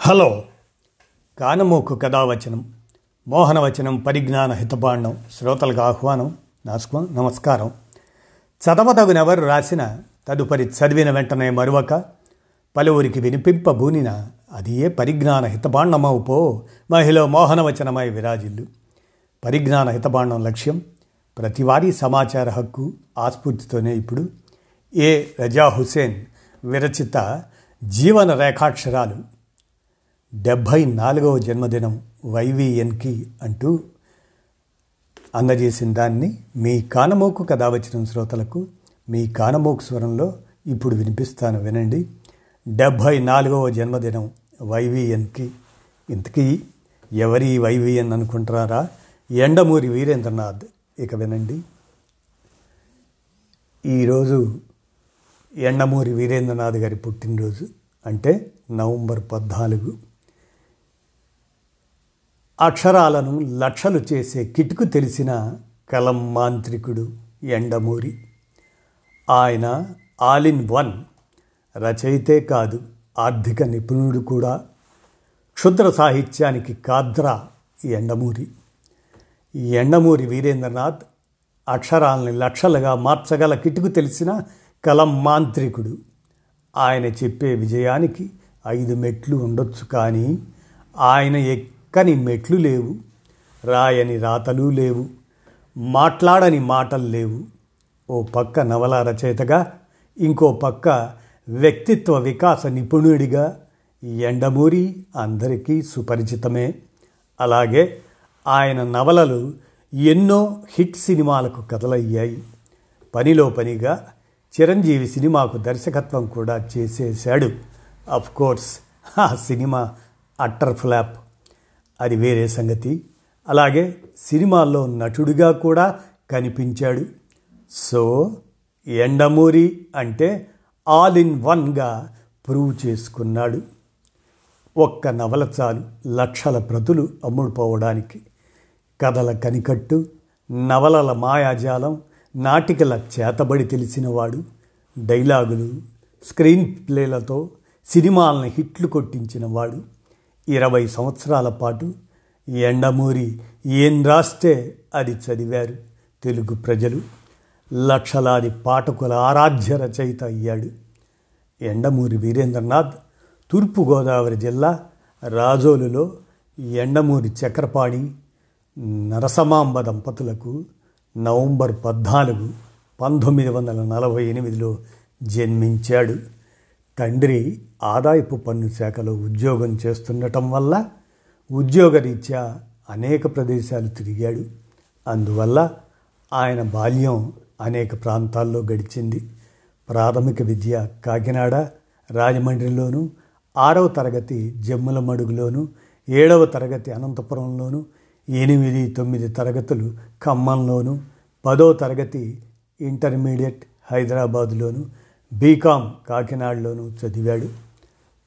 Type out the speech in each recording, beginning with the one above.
Hello. కానమోకు కథావచనం మోహనవచనం పరిజ్ఞాన హితపాండం శ్రోతలకు ఆహ్వానం నాస్కో నమస్కారం. చదవదగునెవరు రాసిన తదుపరి చదివిన వెంటనే మరువక పలువురికి వినిపింపబూనిన అది ఏ పరిజ్ఞాన హితపాండమవు పో మహిళ మోహనవచనమై విరాజిల్లు. పరిజ్ఞాన హితపాండం లక్ష్యం ప్రతివారీ సమాచార హక్కు ఆస్ఫూర్తితోనే ఇప్పుడు. ఏ రజా హుసేన్ విరచిత జీవన రేఖాక్షరాలు డెబ్భై నాలుగవ జన్మదినం వైవిఎన్కి అంటూ అందజేసిన దాన్ని మీ కానమోకు కథ వచ్చిన శ్రోతలకు మీ కానమోకు స్వరంలో ఇప్పుడు వినిపిస్తాను వినండి. డెబ్భై నాలుగవ జన్మదినం వైవిఎన్కి. ఇంతకీ ఎవరి వైవిఎన్ అనుకుంటున్నారా ఎండమూరి వీరేంద్రనాథ్. ఇక వినండి. ఈరోజు ఎండమూరి వీరేంద్రనాథ్ గారి పుట్టినరోజు అంటే నవంబర్ పద్నాలుగు. అక్షరాలను లక్షలు చేసే కిటుకు తెలిసిన కలం మాంత్రికుడు ఎండమూరి. ఆయన ఆల్ ఇన్ వన్ రచయితే కాదు ఆర్థిక నిపుణుడు కూడా. క్షుద్ర సాహిత్యానికి కాద్రా ఎండమూరి. ఎండమూరి వీరేంద్రనాథ్ అక్షరాలని లక్షలుగా మార్చగల కిటుకు తెలిసిన కలం మాంత్రికుడు. ఆయన చెప్పే విజయానికి ఐదు మెట్లు ఉండొచ్చు కానీ ఆయన ఎక్కని మెట్లు లేవు రాయని రాతలు లేవు మాట్లాడని మాటలు లేవు. ఓ పక్క నవల రచయితగా ఇంకో పక్క వ్యక్తిత్వ వికాస నిపుణుడిగా ఎండమూరి అందరికీ సుపరిచితమే. అలాగే ఆయన నవలలు ఎన్నో హిట్ సినిమాలకు కథలయ్యాయి. పనిలో పనిగా చిరంజీవి సినిమాకు దర్శకత్వం కూడా చేసేశాడు. అఫ్ కోర్స్ ఆ సినిమా అట్టర్ ఫ్లాప్. అది వేరే సంగతి. అలాగే సినిమాల్లో నటుడిగా కూడా కనిపించాడు. సో ఎండమూరి అంటే ఆల్ ఇన్ వన్గా ప్రూవ్ చేసుకున్నాడు. ఒక్క నవల చాలు లక్షల ప్రతులు అమ్ముడుపోవడానికి. కథల కనికట్టు నవలల మాయాజాలం నాటికల చేతబడి తెలిసినవాడు డైలాగులు స్క్రీన్ ప్లేలతో సినిమాలను హిట్లు కొట్టించినవాడు. ఇరవై సంవత్సరాల పాటు ఎండమూరి ఏం రాస్తే అది చదివారు తెలుగు ప్రజలు. లక్షలాది పాఠకుల ఆరాధ్య రచయిత అయ్యాడు. ఎండమూరి వీరేంద్రనాథ్ తూర్పుగోదావరి జిల్లా రాజోలులో ఎండమూరి చక్రపాణి నరసమాంబ దంపతులకు నవంబర్ పద్నాలుగు పంతొమ్మిది వందల నలభై ఎనిమిదిలో జన్మించాడు. తండ్రి ఆదాయపు పన్ను శాఖలో ఉద్యోగం చేస్తుండటం వల్ల ఉద్యోగరీత్యా అనేక ప్రదేశాలు తిరిగాడు. అందువల్ల ఆయన బాల్యం అనేక ప్రాంతాల్లో గడిచింది. ప్రాథమిక విద్య కాకినాడ రాజమండ్రిలోను ఆరవ తరగతి జమ్ముల మడుగులోను ఏడవ తరగతి అనంతపురంలోను ఎనిమిది తొమ్మిది తరగతులు ఖమ్మంలోను పదో తరగతి ఇంటర్మీడియట్ హైదరాబాదులోను బీకామ్ కాకినాడలోనూ చదివాడు.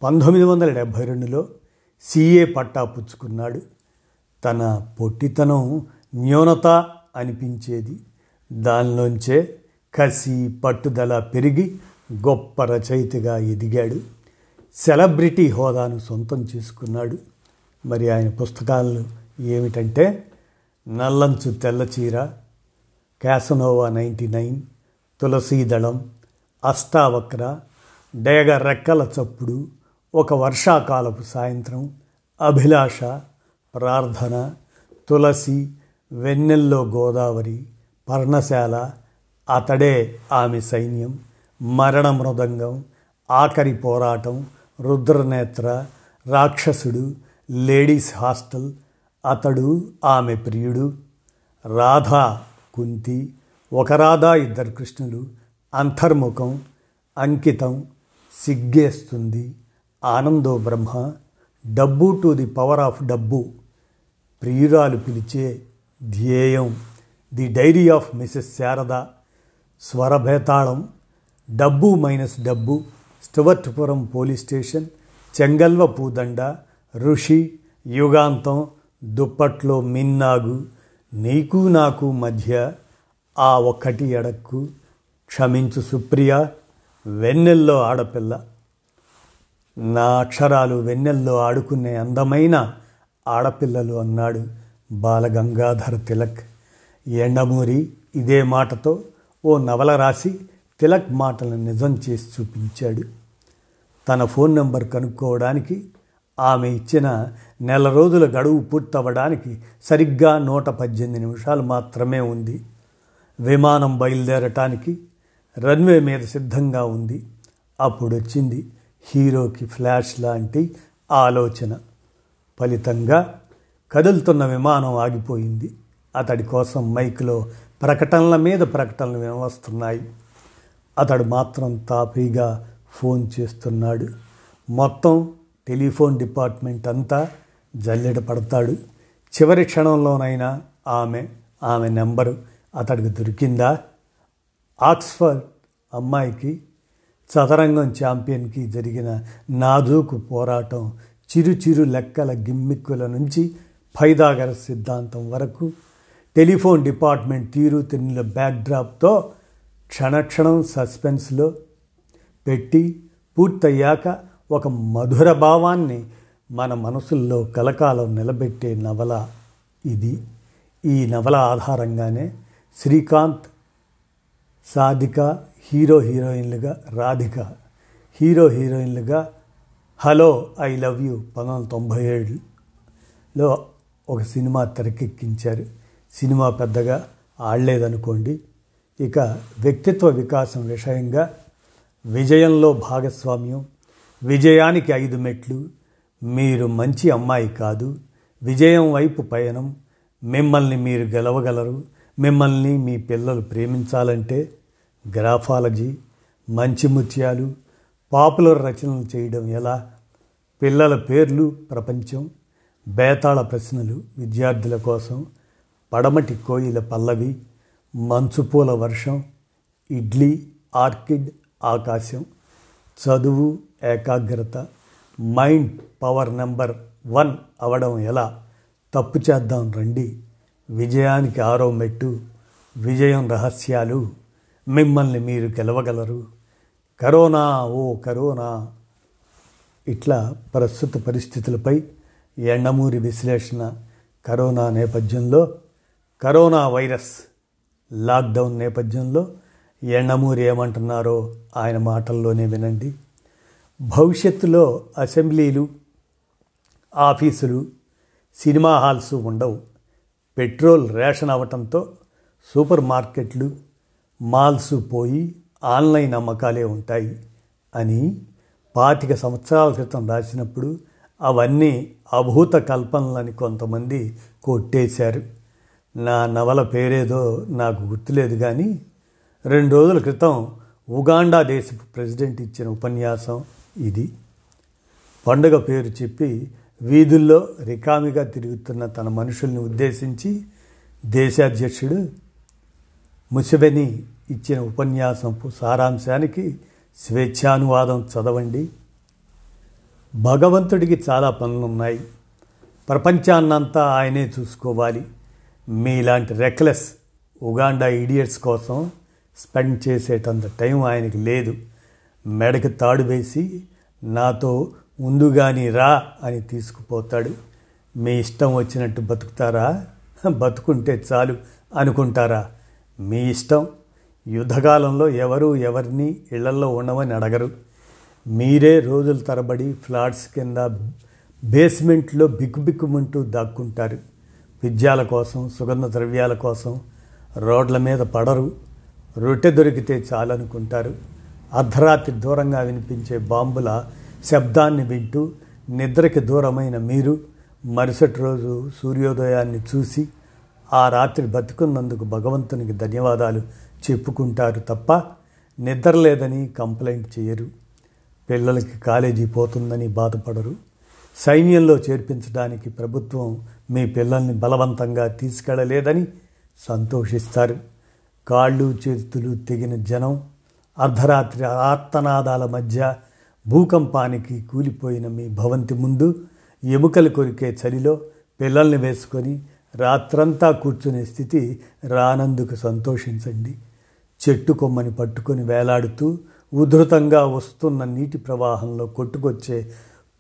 పంతొమ్మిది వందల డెబ్భై రెండులో సిఏ పట్టా పుచ్చుకున్నాడు. తన పొట్టితనం న్యూనత అనిపించేది. దానిలోంచే కసి పట్టుదల పెరిగి గొప్ప రచయితగా ఎదిగాడు. సెలబ్రిటీ హోదాను సొంతం చేసుకున్నాడు. మరి ఆయన పుస్తకాలు ఏమిటంటే Nallanchu Tellacheera Casanova ninety nine Tulasidalam Ashtavakra డేగ రెక్కల చప్పుడు ఒక వర్షాకాలపు సాయంత్రం అభిలాష ప్రార్థన తులసి వెన్నెల్లో గోదావరి పర్ణశాల అతడే ఆమె సైన్యం మరణ మృదంగం ఆఖరి పోరాటం రుద్రనేత్ర రాక్షసుడు లేడీస్ హాస్టల్ అతడు ఆమె ప్రియుడు రాధా కుంతి ఒక రాధా ఇద్దరు కృష్ణులు అంతర్ముఖం అంకితం సిగ్గేస్తుంది ఆనందో బ్రహ్మ డబ్బు టు ది పవర్ ఆఫ్ డబ్బు ప్రియురాలు పిలిచే ధ్యేయం the diary of Mrs Sharada స్వరభేతాళం డబ్బు మైనస్ డబ్బు స్టువర్ట్పురం పోలీస్ స్టేషన్ చెంగల్వ పూదండ ఋషి యుగాంతం దుప్పట్లో మిన్నాగు నీకు నాకు మధ్య ఆ ఒక్కటి ఎడక్కు క్షమించు సుప్రియ వెన్నెల్లో ఆడపిల్ల. నా అక్షరాలు వెన్నెల్లో ఆడుకునే అందమైన ఆడపిల్లలు అన్నాడు బాలగంగాధర తిలక్. ఎండమూరి ఇదే మాటతో ఓ నవల రాసి తిలక్ మాటలను నిజం చేసి చూపించాడు. తన ఫోన్ నెంబర్ కనుక్కోవడానికి ఆమె ఇచ్చిన నెల రోజుల గడువు పూర్తవడానికి సరిగ్గా నూట పద్దెనిమిది నిమిషాలు మాత్రమే ఉంది. విమానం బయలుదేరటానికి రన్వే మీద సిద్ధంగా ఉంది. అప్పుడు వచ్చింది హీరోకి ఫ్లాష్ లాంటి ఆలోచన. ఫలితంగా కదులుతున్న విమానం ఆగిపోయింది. అతడి కోసం మైక్లో ప్రకటనల మీద ప్రకటనలు వినవస్తున్నాయి. అతడు మాత్రం తాపీగా ఫోన్ చేస్తున్నాడు. మొత్తం టెలిఫోన్ డిపార్ట్మెంట్ అంతా జల్లెడ పడతాడు. చివరి క్షణంలోనైనా ఆమె ఆమె నెంబరు అతడికి దొరికిందా? ఆక్స్ఫర్డ్ అమ్మాయికి చదరంగం ఛాంపియన్కి జరిగిన నాజూకు పోరాటం చిరు చిరు లెక్కల గిమ్మిక్కుల నుంచి ఫైదాగర సిద్ధాంతం వరకు టెలిఫోన్ డిపార్ట్మెంట్ తీరు తిన్నుల బ్యాక్డ్రాప్తో క్షణక్షణం సస్పెన్స్లో పెట్టి పూర్తయ్యాక ఒక మధుర భావాన్ని మన మనసుల్లో కలకాలం నిలబెట్టే నవల ఇది. ఈ నవల ఆధారంగానే శ్రీకాంత్ సాధిక హీరో హీరోయిన్లుగా రాధిక. హీరో హీరోయిన్లుగా హలో ఐ లవ్ యూ పంతొమ్మిది వందల తొంభై ఏడులో ఒక సినిమా తెరకెక్కించారు. సినిమా పెద్దగా ఆడలేదనుకోండి. ఇక వ్యక్తిత్వ వికాసం విషయంగా విజయంలో భాగస్వామ్యం విజయానికి ఐదు మెట్లు మీరు మంచి అమ్మాయి కాదు విజయం వైపు పయనం మిమ్మల్ని మీరు గెలవగలరు మిమ్మల్ని మీ పిల్లలు ప్రేమించాలంటే గ్రాఫాలజీ మంచి ముత్యాలు పాపులర్ రచనలు చేయడం ఎలా? పిల్లల పేర్లు ప్రపంచం బేతాళ ప్రశ్నలు విద్యార్థుల కోసం పడమటి కోయిల పల్లవి మంచుపూల వర్షం ఇడ్లీ ఆర్కిడ్ ఆకాశం చదువు ఏకాగ్రత మైండ్ పవర్ నెంబర్ వన్ అవడం ఎలా? తప్పు చేద్దాం రండి. విజయానికి ఆరో మెట్టు విజయం రహస్యాలు మిమ్మల్ని మీరు గెలవగలరు. కరోనా ఓ కరోనా. ఇట్లా ప్రస్తుత పరిస్థితులపై ఎండమూరి విశ్లేషణ కరోనా నేపథ్యంలో కరోనా వైరస్ లాక్డౌన్ నేపథ్యంలో ఎండమూరి ఏమంటున్నారో ఆయన మాటల్లోనే వినండి. భవిష్యత్తులో అసెంబ్లీలు ఆఫీసులు సినిమా హాల్స్ ఉండవు. పెట్రోల్ రేషన్ అవ్వటంతో సూపర్ మార్కెట్లు మాల్స్ పోయి ఆన్లైన్ అమ్మకాలే ఉంటాయి అని పాతిక సంవత్సరాల క్రితం రాసినప్పుడు అవన్నీ అభూత కల్పనలని కొంతమంది కొట్టేశారు. నా నవల పేరేదో నాకు గుర్తులేదు కానీ రెండు రోజుల క్రితం ఉగాండా దేశపు ప్రెసిడెంట్ ఇచ్చిన ఉపన్యాసం ఇది. పండుగ పేరు చెప్పి వీధుల్లో రికామిగా తిరుగుతున్న తన మనుషుల్ని ఉద్దేశించి దేశాధ్యక్షుడు ముసబెని ఇచ్చిన ఉపన్యాసం సారాంశానికి స్వేచ్ఛానువాదం చదవండి. భగవంతుడికి చాలా పనులున్నాయి. ప్రపంచాన్నంతా ఆయనే చూసుకోవాలి. మీలాంటి రెక్లెస్ ఉగాండా ఇడియట్స్ కోసం స్పెండ్ చేసేటంత టైం ఆయనకి లేదు. మెడకి తాడు వేసి నాతో ముందుగాని రా అని తీసుకుపోతాడు. మీ ఇష్టం వచ్చినట్టు బతుకుతారా? బతుకుంటే చాలు అనుకుంటారా? మీ ఇష్టం? యుద్ధకాలంలో ఎవరు ఎవరిని ఇళ్ళల్లో ఉండమని అడగరు. మీరే రోజుల తరబడి ఫ్లాట్స్ కింద బేస్మెంట్లో బిక్కుబిక్కుమంటూ దాక్కుంటారు. విద్యాల కోసం సుగంధ ద్రవ్యాల కోసం రోడ్ల మీద పడరు. రొట్టె దొరికితే చాలనుకుంటారు. అర్ధరాత్రి దూరంగా వినిపించే బాంబుల శబ్దాన్ని వింటూ నిద్రకి దూరమైన మీరు మరుసటి రోజు సూర్యోదయాన్ని చూసి ఆ రాత్రి బతుకున్నందుకు భగవంతునికి ధన్యవాదాలు చెప్పుకుంటారు తప్ప నిద్ర లేదని కంప్లైంట్ చేయరు. పిల్లలకి కాలేజీ పోతుందని బాధపడరు. సైన్యంలో చేర్పించడానికి ప్రభుత్వం మీ పిల్లల్ని బలవంతంగా తీసుకెళ్ళలేదని సంతోషిస్తారు. కాళ్ళు చేతులు తెగిన జనం అర్ధరాత్రి ఆర్తనాదాల మధ్య భూకంపానికి కూలిపోయిన మీ భవంతి ముందు ఎముకలు కొరికే చలిలో పిల్లల్ని వేసుకొని రాత్రంతా కూర్చునే స్థితి రానందుకు సంతోషించండి. చెట్టు కొమ్మని పట్టుకొని వేలాడుతూ ఉధృతంగా వస్తున్న నీటి ప్రవాహంలో కొట్టుకొచ్చే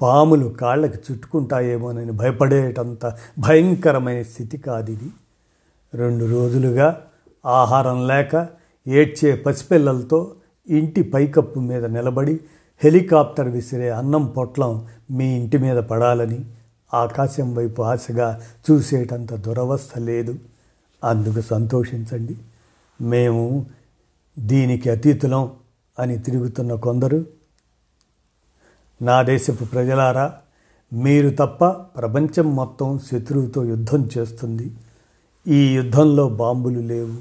పాములు కాళ్ళకి చుట్టుకుంటాయేమోనని భయపడేటంత భయంకరమైన స్థితి కాదు ఇది రెండు రోజులుగా ఆహారం లేక ఏడ్చే పసిపిల్లలతో ఇంటి పైకప్పు మీద నిలబడి హెలికాప్టర్ విసిరే అన్నం పొట్లం మీ ఇంటి మీద పడాలని ఆకాశం వైపు ఆశగా చూసేటంత దురవస్థ లేదు. అందుకు సంతోషించండి. మేము దీనికి అతీతులం అని తిరుగుతున్న కొందరు. నా దేశపు ప్రజలారా మీరు తప్ప ప్రపంచం మొత్తం శత్రువుతో యుద్ధం చేస్తుంది. ఈ యుద్ధంలో బాంబులు లేవు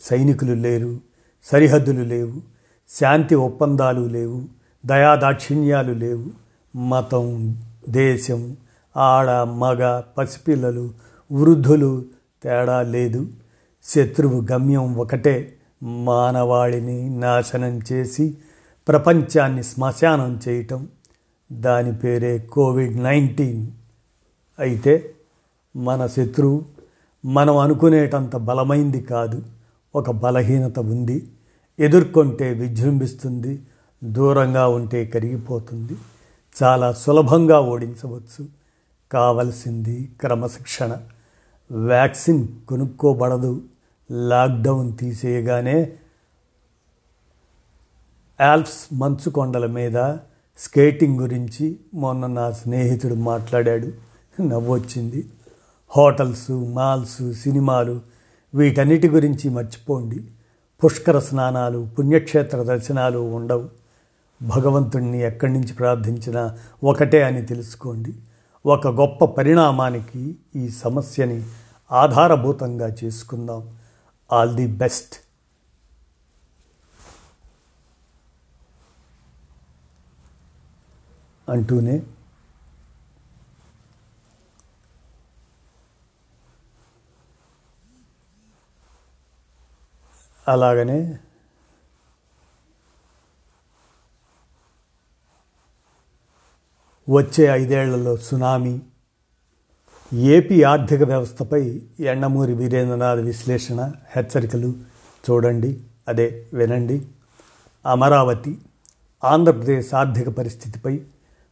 సైనికులు లేరు సరిహద్దులు లేవు శాంతి ఒప్పందాలు లేవు. దయాదాక్షిణ్యాలు లేవు. మతం దేశం ఆడ మగ పసిపిల్లలు వృద్ధులు తేడా లేదు. శత్రువు గమ్యం ఒకటే. మానవాళిని నాశనం చేసి ప్రపంచాన్ని శ్మశానం చేయటం. దాని పేరే కోవిడ్ నైన్టీన్ అయితే మన శత్రువు మనం అనుకునేటంత బలమైంది కాదు. ఒక బలహీనత ఉంది. ఎదుర్కొంటే విజృంభిస్తుంది. దూరంగా ఉంటే కరిగిపోతుంది. చాలా సులభంగా ఓడించవచ్చు. కావలసింది క్రమశిక్షణ. వ్యాక్సిన్ కొనుక్కోబడదు. లాక్డౌన్ తీసేయగానే ఆల్ప్స్ మంచు కొండల మీద స్కేటింగ్ గురించి మొన్న నా స్నేహితుడు మాట్లాడాడు. నవ్వొచ్చింది. హోటల్స్ మాల్స్ సినిమాలు వీటన్నిటి గురించి మర్చిపోండి. పుష్కర స్నానాలు పుణ్యక్షేత్ర దర్శనాలు ఉండవు. భగవంతుణ్ణి ఎక్కడి నుంచి ప్రార్థించినా ఒకటే అని తెలుసుకోండి. ఒక గొప్ప పరిణామానికి ఈ సమస్యని ఆధారభూతంగా చేసుకుందాం. All the best. అంటూనే అలాగనే వచ్చే ఐదేళ్ళలో సునామీ. ఏపీ ఆర్థిక వ్యవస్థపై ఎండమూరి వీరేంద్రనాథ్ విశ్లేషణ హెచ్చరికలు చూడండి అదే వినండి. అమరావతి ఆంధ్రప్రదేశ్ ఆర్థిక పరిస్థితిపై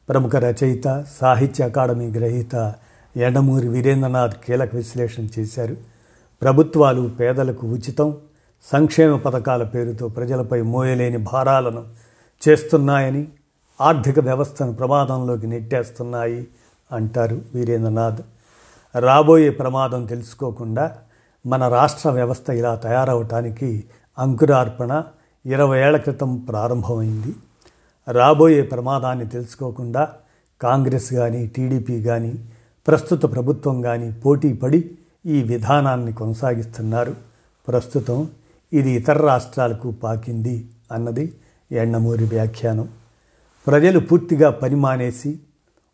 ప్రముఖ రచయిత సాహిత్య అకాడమీ గ్రహీత ఎండమూరి వీరేంద్రనాథ్ కీలక విశ్లేషణ చేశారు. ప్రభుత్వాలు పేదలకు ఉచితం సంక్షేమ పథకాల పేరుతో ప్రజలపై మోయలేని భారాలను చేస్తున్నాయని ఆర్థిక వ్యవస్థను ప్రమాదంలోకి నెట్టేస్తున్నాయి అంటారు వీరేంద్రనాథ్. రాబోయే ప్రమాదం తెలుసుకోకుండా మన రాష్ట్ర వ్యవస్థ ఇలా తయారవటానికి అంకురార్పణ ఇరవై ఏళ్ళ క్రితం ప్రారంభమైంది. రాబోయే ప్రమాదాన్ని తెలుసుకోకుండా కాంగ్రెస్ కానీ టీడీపీ కానీ ప్రస్తుత ప్రభుత్వం కానీ పోటీ పడి ఈ విధానాన్ని కొనసాగిస్తున్నారు. ప్రస్తుతం ఇది ఇతర రాష్ట్రాలకు పాకింది అన్నది ఎండమూరి వ్యాఖ్యానం. ప్రజలు పూర్తిగా పని మానేసి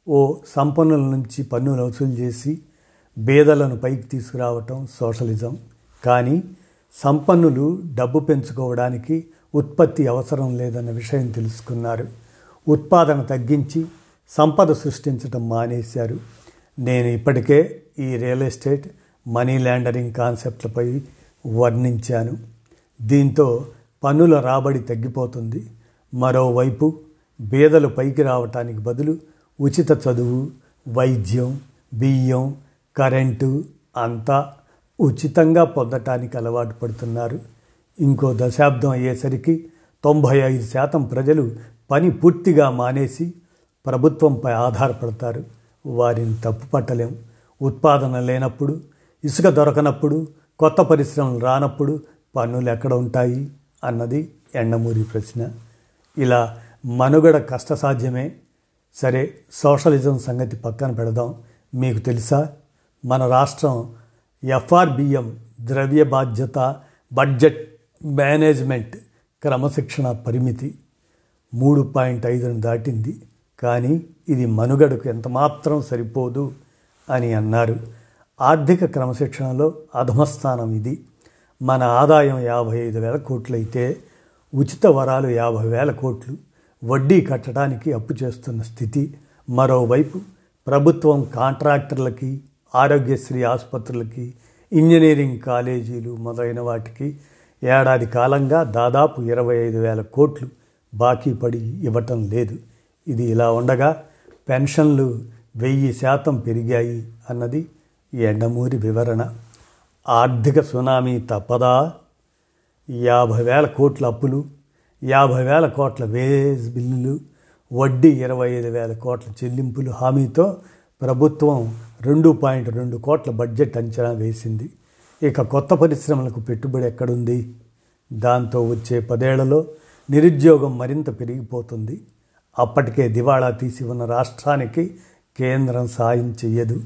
ఓ సంపన్నుల నుంచి పన్నులు వసూలు చేసి బేదలను పైకి తీసుకురావటం సోషలిజం. కానీ సంపన్నులు డబ్బు పెంచుకోవడానికి ఉత్పత్తి అవసరం లేదన్న విషయం తెలుసుకున్నారు. ఉత్పాదన తగ్గించి సంపద సృష్టించడం మానేశారు. నేను ఇప్పటికే ఈ రియల్ ఎస్టేట్ మనీ ల్యాండరింగ్ కాన్సెప్ట్లపై వర్ణించాను. దీంతో పన్నుల రాబడి తగ్గిపోతుంది. మరోవైపు బేదలు పైకి రావటానికి బదులు ఉచిత చదువు వైద్యం బియ్యం కరెంటు అంతా ఉచితంగా పొందటానికి అలవాటు పడుతున్నారు. ఇంకో దశాబ్దం అయ్యేసరికి తొంభై ఐదు శాతం ప్రజలు పని పూర్తిగా మానేసి ప్రభుత్వంపై ఆధారపడతారు. వారిని తప్పు పట్టలేం. ఉత్పాదన లేనప్పుడు ఇసుక దొరకనప్పుడు కొత్త పరిశ్రమలు రానప్పుడు పన్నులు ఎక్కడ ఉంటాయి? అన్నది ఎండమూరి ప్రశ్న. ఇలా మనుగడ కష్టసాధ్యమే. సరే సోషలిజం సంగతి పక్కన పెడదాం. మీకు తెలుసా? మన రాష్ట్రం ఎఫ్ఆర్బిఎం ద్రవ్య బాధ్యత బడ్జెట్ మేనేజ్మెంట్ క్రమశిక్షణ పరిమితి మూడు పాయింట్ ఐదును దాటింది. కానీ ఇది మనుగడకు ఎంతమాత్రం సరిపోదు అని అన్నారు. ఆర్థిక క్రమశిక్షణలో అధమస్థానం ఇది. మన ఆదాయం యాభై ఐదు వేల కోట్లయితే ఉచిత వరాలు యాభై వేల కోట్లు. వడ్డీ కట్టడానికి అప్పు చేస్తున్న స్థితి. మరోవైపు ప్రభుత్వం కాంట్రాక్టర్లకి ఆరోగ్యశ్రీ ఆసుపత్రులకి ఇంజనీరింగ్ కాలేజీలు మొదలైన వాటికి ఏడాది కాలంగా దాదాపు ఇరవై ఐదు వేల కోట్లు బాకీ పడి ఇవ్వటం లేదు. ఇది ఇలా ఉండగా పెన్షన్లు వెయ్యి శాతం పెరిగాయి అన్నది ఎండమూరి వివరణ. ఆర్థిక సునామీ తప్పదా? యాభై వేల కోట్ల అప్పులు యాభై వేల కోట్ల వేజ్ బిల్లులు వడ్డీ ఇరవై ఐదు వేల కోట్ల చెల్లింపులు హామీతో ప్రభుత్వం రెండు పాయింట్ రెండు కోట్ల బడ్జెట్ అంచనా వేసింది. ఇక కొత్త పరిశ్రమలకు పెట్టుబడి ఎక్కడుంది? దాంతో వచ్చే పదేళ్ళలో నిరుద్యోగం మరింత పెరిగిపోతుంది. అప్పటికే దివాళా తీసి ఉన్న రాష్ట్రానికి కేంద్రం సాయం చెయ్యదు.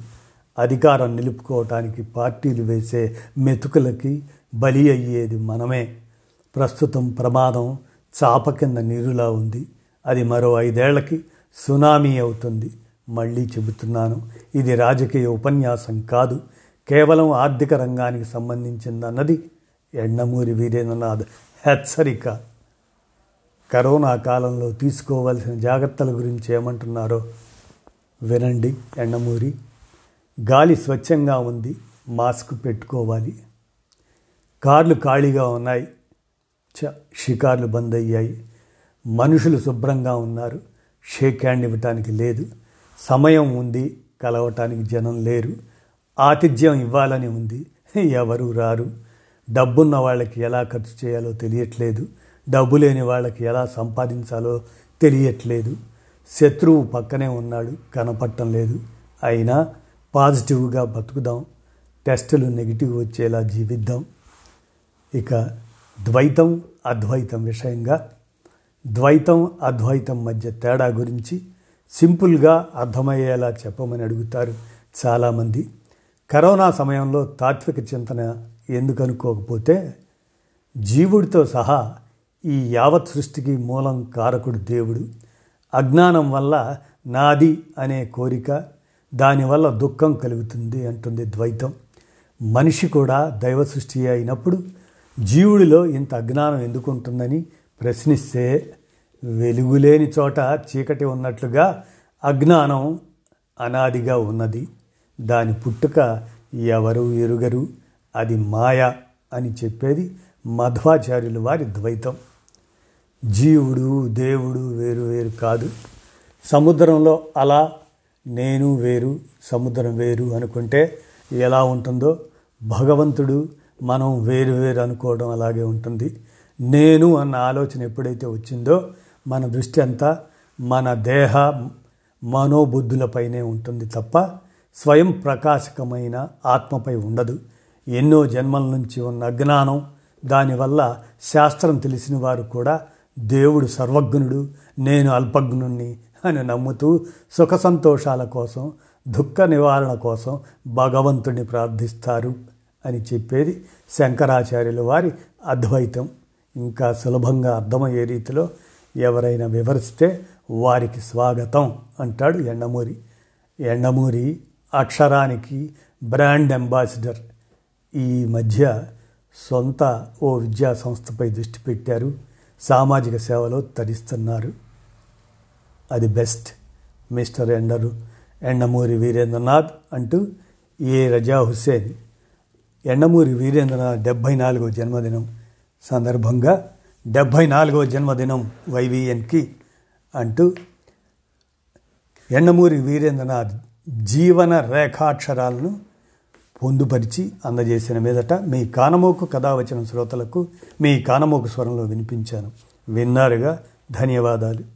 అధికారం నిలుపుకోవటానికి పార్టీలు వేసే మెతుకులకి బలి అయ్యేది మనమే. ప్రస్తుతం ప్రమాదం చాప కింద నీరులా ఉంది. అది మరో ఐదేళ్ళకి సునామీ అవుతుంది. మళ్ళీ చెబుతున్నాను ఇది రాజకీయ ఉపన్యాసం కాదు. కేవలం ఆర్థిక రంగానికి సంబంధించిందన్నది ఎండమూరి వీరేంద్రనాథ్ హెచ్చరిక. కరోనా కాలంలో తీసుకోవాల్సిన జాగ్రత్తల గురించి ఏమంటున్నారో వినండి ఎండమూరి గాలి స్వచ్ఛంగా ఉంది మాస్క్ పెట్టుకోవాలి. కార్లు ఖాళీగా ఉన్నాయి షికార్లు బంద్ అయ్యాయి మనుషులు శుభ్రంగా ఉన్నారు. షేక్ హ్యాండ్ ఇవ్వటానికి లేదు. సమయం ఉంది. కలవటానికి జనం లేరు. ఆతిథ్యం ఇవ్వాలని ఉంది. ఎవరు రారు? డబ్బున్న వాళ్ళకి ఎలా ఖర్చు చేయాలో తెలియట్లేదు. డబ్బు లేని వాళ్ళకి ఎలా సంపాదించాలో తెలియట్లేదు. శత్రువు పక్కనే ఉన్నాడు. కనపడటం లేదు. అయినా పాజిటివ్గా బతుకుదాం. టెస్టులు నెగిటివ్ వచ్చేలా జీవిద్దాం. ఇక ద్వైతం అద్వైతం విషయంగా ద్వైతం అద్వైతం మధ్య తేడా గురించి సింపుల్గా అర్థమయ్యేలా చెప్పమని అడుగుతారు చాలామంది. కరోనా సమయంలో తాత్విక చింతన ఎందుకు అనుకోకపోతే జీవుడితో సహా ఈ యావత్ సృష్టికి మూలం కారకుడు దేవుడు. అజ్ఞానం వల్ల నాది అనే కోరిక దానివల్ల దుఃఖం కలుగుతుంది అంటుంది ద్వైతం. మనిషి కూడా దైవ సృష్టి అయినప్పుడు జీవుడిలో ఇంత అజ్ఞానం ఎందుకు ఉంటుందని ప్రశ్నిస్తే వెలుగులేని చోట చీకటి ఉన్నట్లుగా అజ్ఞానం అనాదిగా ఉన్నది. దాని పుట్టుక ఎవరు ఎరుగరు? అది మాయ అని చెప్పేది మధ్వాచార్యులు వారి ద్వైతం. జీవుడు దేవుడు వేరు వేరు కాదు. సముద్రంలో అలా నేను వేరు సముద్రం వేరు అనుకుంటే ఎలా ఉంటుందో? భగవంతుడు మనం వేరు వేరు అనుకోవడం అలాగే ఉంటుంది. నేను అన్న ఆలోచన ఎప్పుడైతే వచ్చిందో మన దృష్టి అంతా మన దేహ మనోబుద్ధులపైనే ఉంటుంది తప్ప స్వయం ప్రకాశకమైన ఆత్మపై ఉండదు. ఎన్నో జన్మల నుంచి ఉన్న అజ్ఞానం దానివల్ల శాస్త్రం తెలిసిన వారు కూడా దేవుడు సర్వజ్ఞుడు నేను అల్పజ్ఞుణ్ణి అని నమ్ముతూ సుఖ సంతోషాల కోసం దుఃఖ నివారణ కోసం భగవంతుణ్ణి ప్రార్థిస్తారు. అని చెప్పేది శంకరాచార్యుల వారి అద్వైతం. ఇంకా సులభంగా అర్థమయ్యే రీతిలో ఎవరైనా వివరిస్తే వారికి స్వాగతం అంటాడు ఎండమూరి. ఎండమూరి అక్షరానికి బ్రాండ్ అంబాసిడర్. ఈ మధ్య సొంత ఓ విద్యా సంస్థపై దృష్టి పెట్టారు. సామాజిక సేవలో తరిస్తున్నారు. అది బెస్ట్ మిస్టర్ ఎండరు ఎండమూరి వీరేంద్రనాథ్ అంటూ ఏ రజా హుస్సేన్ ఎండమూరి వీరేంద్రనాథ్ డెబ్భై నాలుగో జన్మదినం సందర్భంగా డెబ్భై నాలుగవ జన్మదినం వైవిఎన్కి అంటూ ఎండమూరి వీరేంద్రనాథ్ జీవన రేఖాక్షరాలను పొందుపరిచి అందజేసిన మీదట మీ కానమోకు కథావచన శ్రోతలకు మీ కానమోకు స్వరంలో వినిపించాను. విన్నారుగా ధన్యవాదాలు.